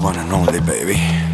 One and only, baby.